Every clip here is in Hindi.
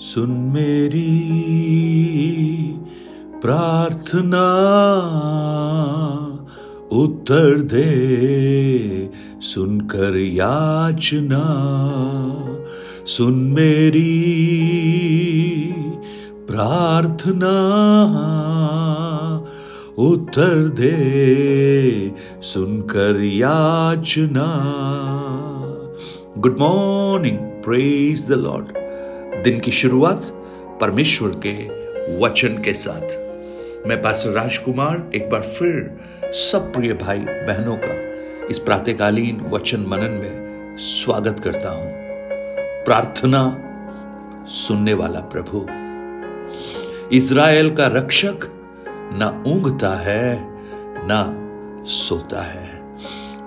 सुन मेरी प्रार्थना, उत्तर दे सुनकर याचना। सुन मेरी प्रार्थना, उत्तर दे सुनकर याचना। Good morning praise the lord दिन की शुरुआत परमेश्वर के वचन के साथ। मैं पास राजकुमार, एक बार फिर सब प्रिय भाई बहनों का इस प्रातकालीन वचन मनन में स्वागत करता हूँ। प्रार्थना सुनने वाला प्रभु इज़राइल का रक्षक ना ऊंघता है, ना सोता है।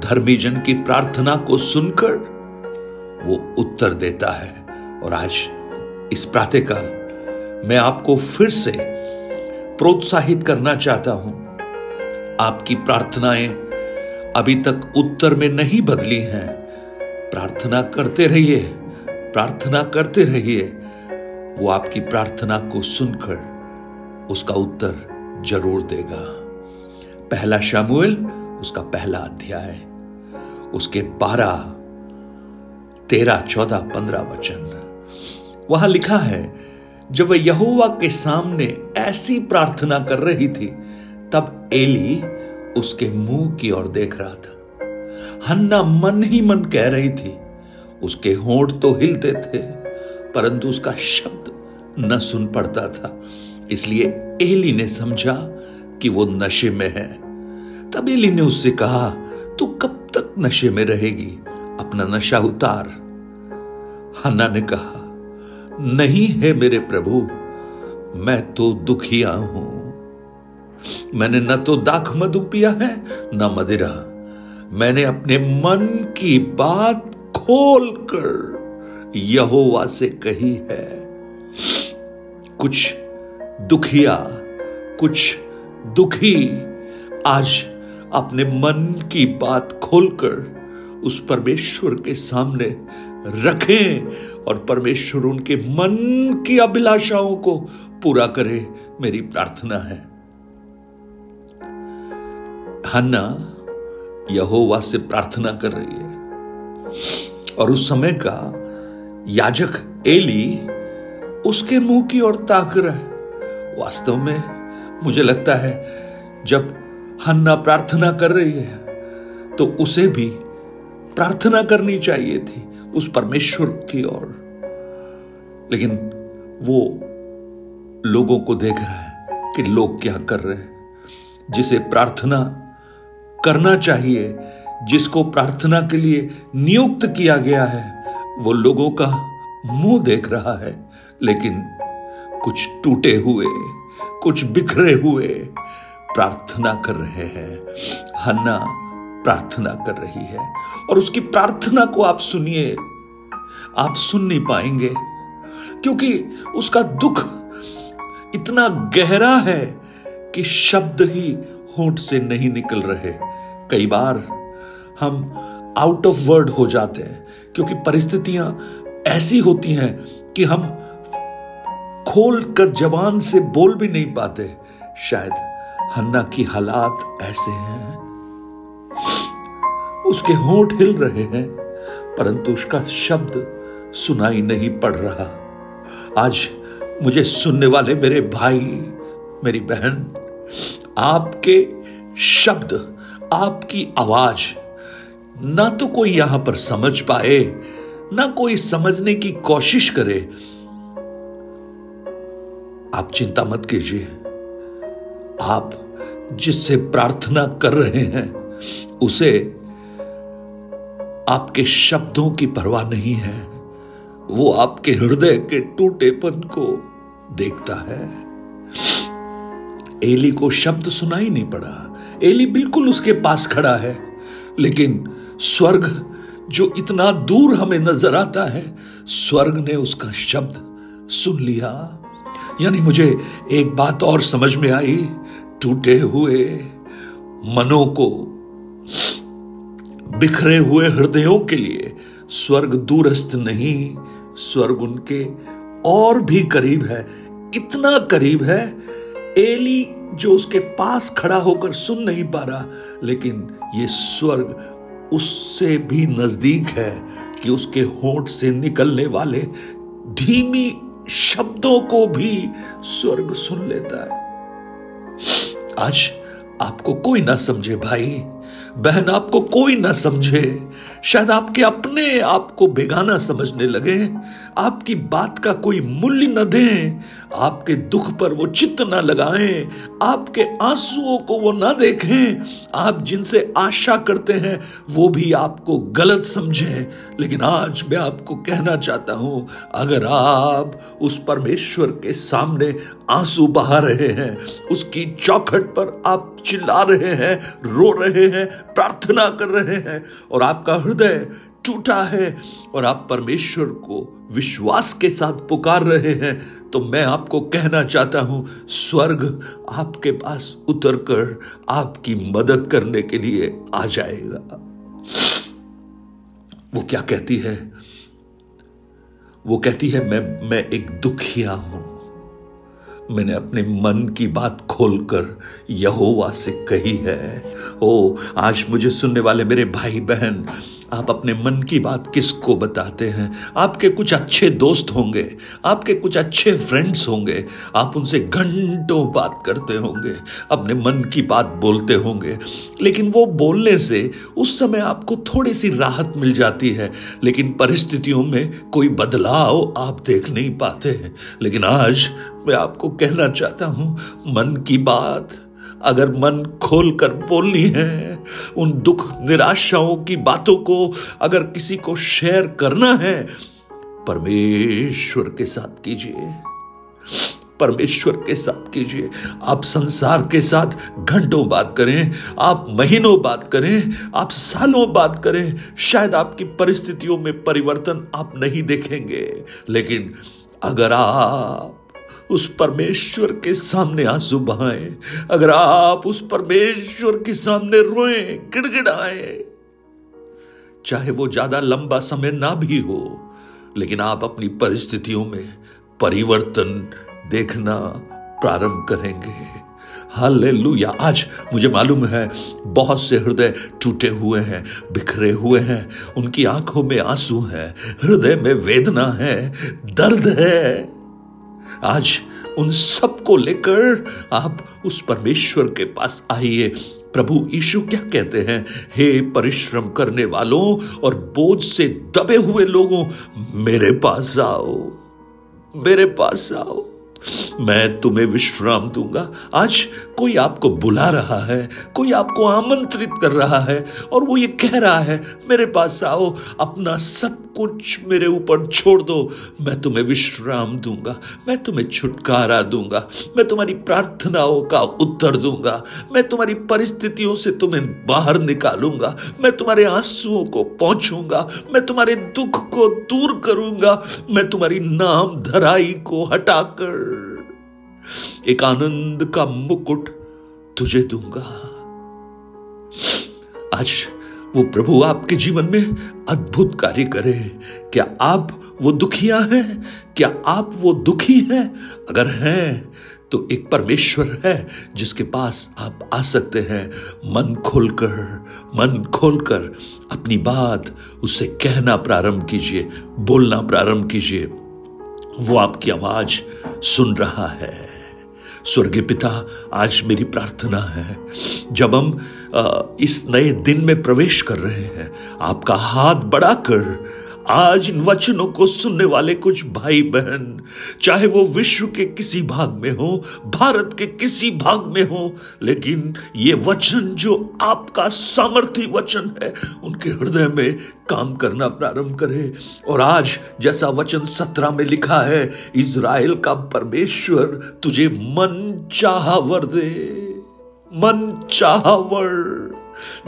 धर्मी जन की प्रार्थना को सुनकर वो उत्तर देता है और आज इस प्रातःकाल मैं आपको फिर से प्रोत्साहित करना चाहता हूँ। आपकी प्रार्थनाएँ अभी तक उत्तर में नहीं बदली हैं। प्रार्थना करते रहिए, प्रार्थना करते रहिए। वो आपकी प्रार्थना को सुनकर उसका उत्तर ज़रूर देगा। पहला शामुएल, उसका पहला अध्याय, उसके बारह, तेरह, चौदह, पंद्रह वचन। वहाँ लिखा है, जब वह यहुआ के सामने ऐसी प्रार्थना कर रही थी, तब एली उसके मुँह की ओर देख रहा था। हन्ना मन ही मन कह रही थी, उसके होंठ तो हिलते थे, परंतु उसका शब्द न सुन पड़ता था। इसलिए एली ने समझा कि वो नशे में है। तब एली ने उससे कहा, तू कब तक नशे में रहेगी? अपना नशा उतार। हन्ना ने कहा नहीं है मेरे प्रभु, मैं तो दुखिया हूँ। मैंने न तो दाख मधु पिया है, न मदिरा। मैंने अपने मन की बात खोलकर यहोवा से कही है। कुछ दुखिया, कुछ दुखी आज अपने मन की बात खोलकर उस परमेश्वर के सामने रखें और परमेश्वर उनके मन की अभिलाषाओं को पूरा करे, मेरी प्रार्थना है। हन्ना, यहोवा से प्रार्थना कर रही है। और उस समय का याजक एली, उसके मुँह की ओर ताक रहा है। वास्तव में मुझे लगता है, जब हन्ना प्रार्थना कर रही है तो उसे भी प्रार्थना करनी चाहिए थी। उस परमेश्वर की ओर। लेकिन वो लोगों को देख रहा है कि लोग क्या कर रहे हैं। जिसे प्रार्थना करना चाहिए, जिसको प्रार्थना के लिए नियुक्त किया गया है, वो लोगों का मुँह देख रहा है। लेकिन कुछ टूटे हुए, कुछ बिखरे हुए प्रार्थना कर रहे हैं। हन्ना प्रार्थना कर रही है और उसकी प्रार्थना को आप सुनिए। आप सुन नहीं पाएँगे, क्योंकि उसका दुख इतना गहरा है कि शब्द ही होठ से नहीं निकल रहे। कई बार हम आउट ऑफ़ वर्ड हो जाते हैं, क्योंकि परिस्थितियाँ ऐसी होती हैं कि हम खोल कर जवान से बोल भी नहीं पाते। शायद हन्ना की हालात ऐसे हैं उसके होठ हिल रहे हैं, परंतु उसका शब्द सुनाई नहीं पड़ रहा। आज मुझे सुनने वाले मेरे भाई, मेरी बहन, आपके शब्द, आपकी आवाज़, ना तो कोई यहाँ पर समझ पाए, ना कोई समझने की कोशिश करे। आप चिंता मत कीजिए। आप जिससे प्रार्थना कर रहे हैं, उसे आपके शब्दों की परवाह नहीं है। वो आपके हृदय के टूटेपन को देखता है। एली को शब्द सुनाई नहीं पड़ा। एली बिल्कुल उसके पास खड़ा है। लेकिन स्वर्ग जो इतना दूर हमें नज़र आता है, स्वर्ग ने उसका शब्द सुन लिया। यानी मुझे एक बात और समझ में आई। टूटे हुए मनों को बिखरे हुए हृदयों के लिए स्वर्ग दूरस्थ नहीं, स्वर्ग उनके और भी करीब है, इतना करीब है। एली जो उसके पास खड़ा होकर सुन नहीं पा रहा, लेकिन ये स्वर्ग उससे भी नज़दीक है कि उसके होठ से निकलने वाले धीमी शब्दों को भी स्वर्ग सुन लेता है। आज आपको कोई ना समझे भाई। बहन आपको कोई ना समझे। शायद आपके अपने आप को बेगाना समझने लगे, आपकी बात का कोई मूल्य न दें, आपके दुख पर वो चित्त न लगाएँ, आपके आंसुओं को वो ना देखें, आप जिनसे आशा करते हैं, वो भी आपको गलत समझें। लेकिन आज मैं आपको कहना चाहता हूँ, अगर आप उस परमेश्वर के सामने आँसू बहा रहे हैं, उसकी चौखट पर आप चिल्ला रहे हैं, रो रहे हैं, प्रार्थना कर रहे हैं, और आपका हृदय टूटा है और आप परमेश्वर को विश्वास के साथ पुकार रहे हैं तो मैं आपको कहना चाहता हूँ, स्वर्ग आपके पास उतरकर आपकी मदद करने के लिए आ जाएगा। वो क्या कहती है? वो कहती है, मैं मैं एक दुखिया हूँ। मैंने अपने मन की बात खोलकर यहोवा से कही है। ओ, आज मुझे सुनने वाले मेरे भाई बहन आप अपने मन की बात किसको बताते हैं? आपके कुछ अच्छे दोस्त होंगे, आपके कुछ अच्छे फ्रेंड्स होंगे, आप उनसे घंटों बात करते होंगे, अपने मन की बात बोलते होंगे। लेकिन वो बोलने से उस समय आपको थोड़ी सी राहत मिल जाती है। लेकिन परिस्थितियों में कोई बदलाव आप देख नहीं पाते हैं। लेकिन आज मैं आपको कहना चाहता हूँ, मन की बात अगर मन खोल कर बोलनी है, उन दुख निराशाओं की बातों को अगर किसी को शेयर करना है, परमेश्वर के साथ कीजिए। परमेश्वर के साथ कीजिए। आप संसार के साथ घंटों बात करें, आप महीनों बात करें, आप सालों बात करें, शायद आपकी परिस्थितियों में परिवर्तन आप नहीं देखेंगे। लेकिन अगर आप उस परमेश्वर के सामने आँसू बहाएँ। अगर आप उस परमेश्वर के सामने रोएँ, गिड़गिड़ाएँ। चाहे वो ज़्यादा लंबा समय ना भी हो, लेकिन आप अपनी परिस्थितियों में परिवर्तन देखना प्रारंभ करेंगे। हालेलुया। आज मुझे मालूम है, बहुत से हृदय टूटे हुए हैं, बिखरे हुए हैं। उनकी आँखों में आँसू है, हृदय में वेदना है, दर्द है। आज उन सबको लेकर आप उस परमेश्वर के पास आइए। प्रभु यीशु क्या कहते हैं? हे परिश्रम करने वालों और बोझ से दबे हुए लोगों, मेरे पास आओ। मेरे पास आओ। मैं तुम्हें विश्राम दूँगा। आज कोई आपको बुला रहा है, कोई आपको आमंत्रित कर रहा है और वो ये कह रहा है, मेरे पास आओ, अपना सब कुछ मेरे ऊपर छोड़ दो। मैं तुम्हें विश्राम दूँगा, मैं तुम्हें छुटकारा दूँगा, मैं तुम्हारी प्रार्थनाओं का उत्तर दूँगा, मैं तुम्हारी परिस्थितियों से तुम्हें बाहर निकालूँगा, मैं तुम्हारे आंसुओं को पहुंचूँगा, मैं तुम्हारे दुख को दूर करूँगा, मैं तुम्हारी नाम धराई को हटाकर एक आनंद का मुकुट तुझे दूँगा। आज वो प्रभु आपके जीवन में अद्भुत कार्य करे। क्या आप वो दुखिया हैं? क्या आप वो दुखी हैं? अगर हैं तो एक परमेश्वर है जिसके पास आप आ सकते हैं। मन खोलकर मन खोलकर अपनी बात उससे कहना प्रारंभ कीजिए, बोलना प्रारंभ कीजिए। वो आपकी आवाज़ सुन रहा है। स्वर्गीय पिता, आज मेरी प्रार्थना है। जब हम इस नए दिन में प्रवेश कर रहे हैं, आपका हाथ बढ़ाकर आज इन वचनों को सुनने वाले कुछ भाई बहन चाहे वो विश्व के किसी भाग में हो, भारत के किसी भाग में हो, लेकिन ये वचन जो आपका सामर्थ्य वचन है, उनके हृदय में काम करना प्रारंभ करे। और आज जैसा वचन सत्रह में लिखा है, इज़राइल का परमेश्वर तुझे मन चाहवर दे। मन चाहवर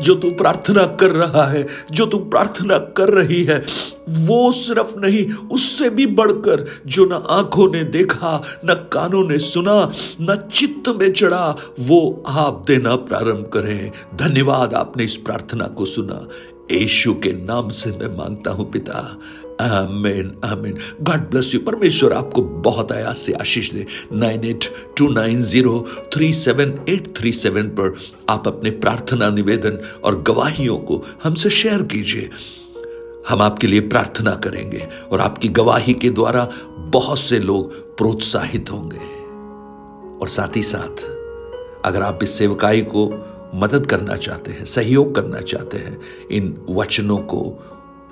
जो तू प्रार्थना कर रहा है, जो तू प्रार्थना कर रही है, वो सिर्फ़ नहीं, उससे भी बढ़कर जो न आँखों ने देखा, न कानों ने सुना, न चित्त में चढ़ा, वो आप देना प्रारंभ करें। धन्यवाद आपने इस प्रार्थना को सुना। यीशु के नाम से मैं माँगता हूँ, पिता। आमीन आमीन। गॉड ब्लेस यू परमेश्वर आपको बहुत आयास से आशीष दे। Nine eight two nine zero three seven eight three seven पर आप अपने प्रार्थना निवेदन और गवाहियों को हमसे शेयर कीजिए। हम आपके लिए प्रार्थना करेंगे और आपकी गवाही के द्वारा बहुत से लोग प्रोत्साहित होंगे। और साथ ही साथ, अगर आप इस सेवकाई को मदद करना चाहते हैं, सहयोग करना चाहते हैं, इन वचनों को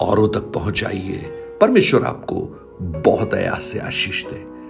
औरों तक पहुंचाइए। परमेश्वर आपको बहुत आयास से आशीष दे।